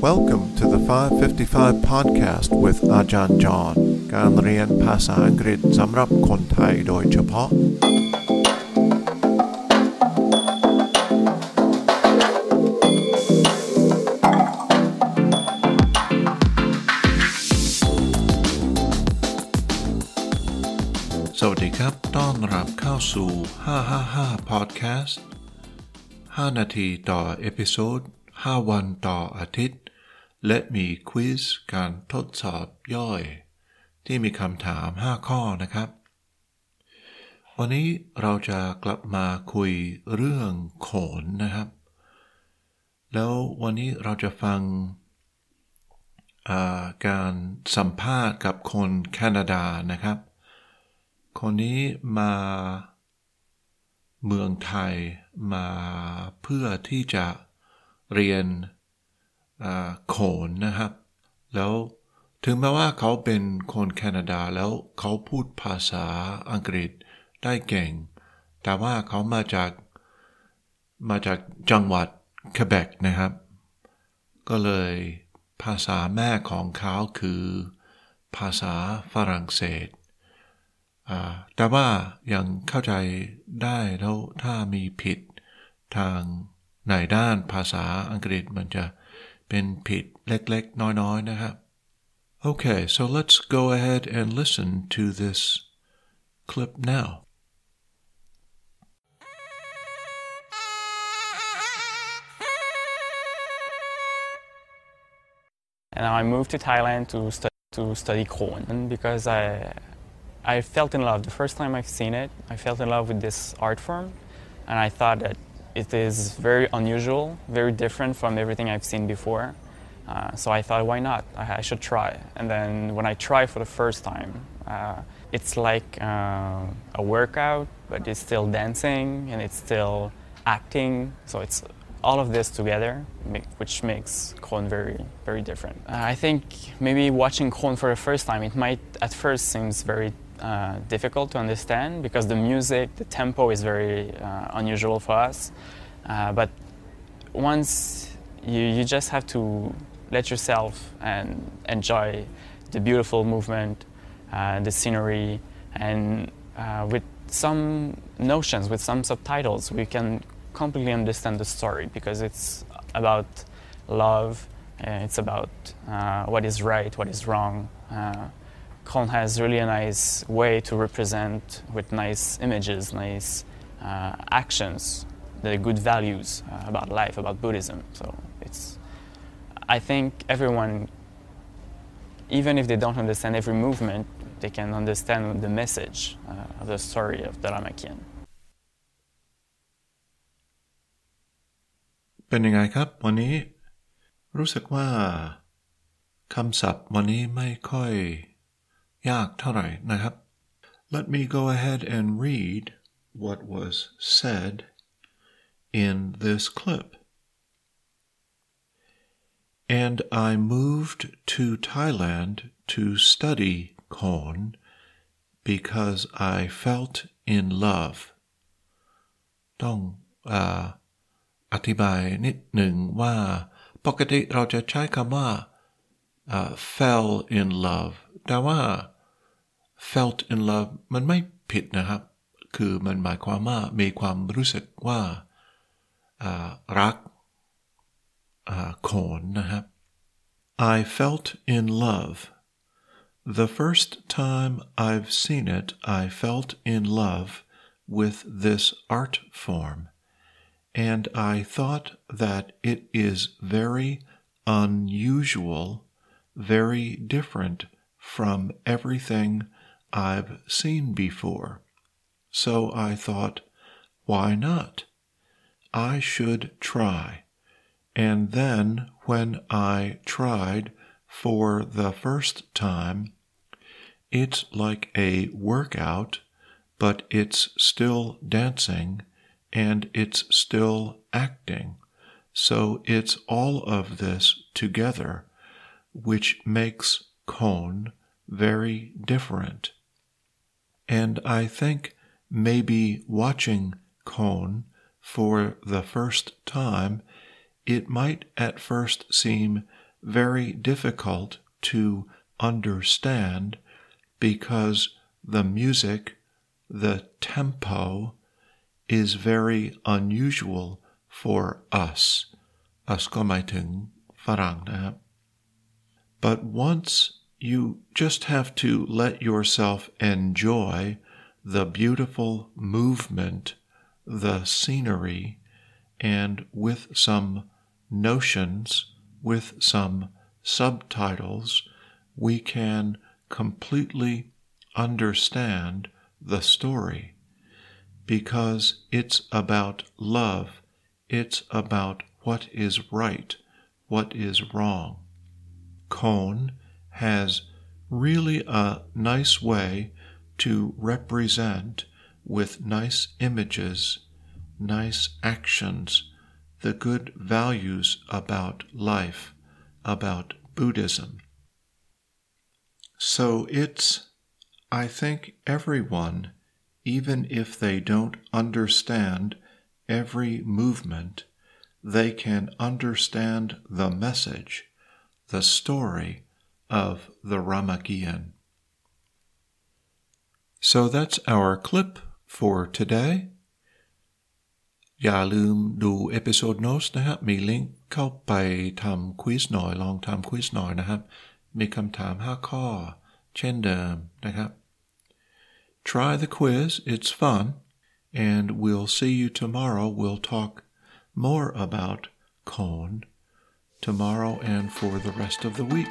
Welcome to the 555 podcast with อาจารย์จอห์นการเรียนภาษาอังกฤษสำหรับคนไทยโดยเฉพาะ สวัสดีครับ ต้อนรับเข้าสู่ 555 podcast 5 นาทีต่อเอพิโซด5 วันต่ออาทิตย์ และมีควิสการทดสอบย่อย ที่มีคำถาม 5 ข้อนะครับ วันนี้เราจะกลับมาคุยเรื่องโขนนะครับ แล้ววันนี้เราจะฟังาการสัมภาษณ์กับคนแคนาดานะครับ คนนี้มาเมืองไทยมาเพื่อที่จะเรียน โขนนะครับ แล้วถึงแม้ว่าเขาเป็นคนแคนาดาแล้วเขาพูดภาษาอังกฤษได้เก่ง แต่ว่าเขามาจากมาจากจังหวัดเคเบกนะครับ ก็เลยภาษาแม่ของเขาคือภาษาฝรั่งเศส แต่ว่ายังเข้าใจได้แล้วถ้ามีผิดทางในด้านภาษาอังกฤษมันจะ เป็นผิดเล็กๆ น้อยๆ นะครับ uh-huh. Okay, so let's go ahead and listen to this clip now. And I moved to Thailand to study to study Khon because I I felt in love the first time I've seen it. I felt in love with this art form, and I thought that it is very unusual, very different from everything I've seen before. Uh, so I thought, why not? I, I should try. And then when I try for the first time, uh, it's like uh, a workout, but it's still dancing and it's still acting. So it's all of this together, which makes Khon very, very different. Uh, I think maybe watching Khon for the first time, it might at first seems very uh, difficult to understand because the music, the tempo is very uh, unusual for us. Uh, but once you, you just have to let yourself and enjoy the beautiful movement, uh, the scenery, and uh, with some notions, with some subtitles, we can completely understand the story because it's about love, it's about what is right, what is wrong. Khon has really a nice way to represent with nice images, nice uh, actions, the good values uh, about life, about Buddhism. So it's, I think everyone, even if they don't understand every movement, they can understand the message uh, of the story of the Ramakien. Been เป็นยังไงครับวันนี้รู้สึกว่าคำศัพท์วันนี้ไม่ค่อย ยากเท่าไหร่นะครับ Let me go ahead and read what was said in this clip. And I moved to Thailand to study Kon because I felt in love. ต้องอ่า อธิบายนิดหนึ่งว่าปกติเราจะใช้คำว่าอ่า fell in love แต่ว่า felt in love มันไม่ผิดนะครับ คือมันหมายความว่ามีความรู้สึกว่าอ่ารักอ่าโขนนะครับ I felt in love the first time I've seen it I felt in love with this art form and I thought that it is very unusual, very different from everything I've seen before. So I thought, why not? I should try. And then when I tried for the first time, it's like a workout, but it's still dancing and it's still acting. So it's all of this together, which makes Khon very different. And I think maybe watching Khon for the first time, it might at first seem very difficult to understand because the music, the tempo, is very unusual for us. อัสก็หมายถึงฝรั่งนะครับ but once you just have to let yourself enjoy the beautiful movement, the scenery, and with some notions, with some subtitles, we can completely understand the story because it's about love, it's about what is right, what is wrong. Khon has really a nice way to represent with nice images, nice actions, the good values about life, about Buddhism. So it's, I think, everyone, even if they don't understand every movement, they can understand the message, the story of the Ramakien. So that's our clip for today. Yalum du episode nos nahap mi link kau pai tam quiz noi long tam quiz noi nahap mi kam tam มีคำถาม 5 ข้อ เช่นเดิมนะครับ Try the quiz it's fun and we'll see you tomorrow. We'll talk more about Khon tomorrow and for the rest of the week.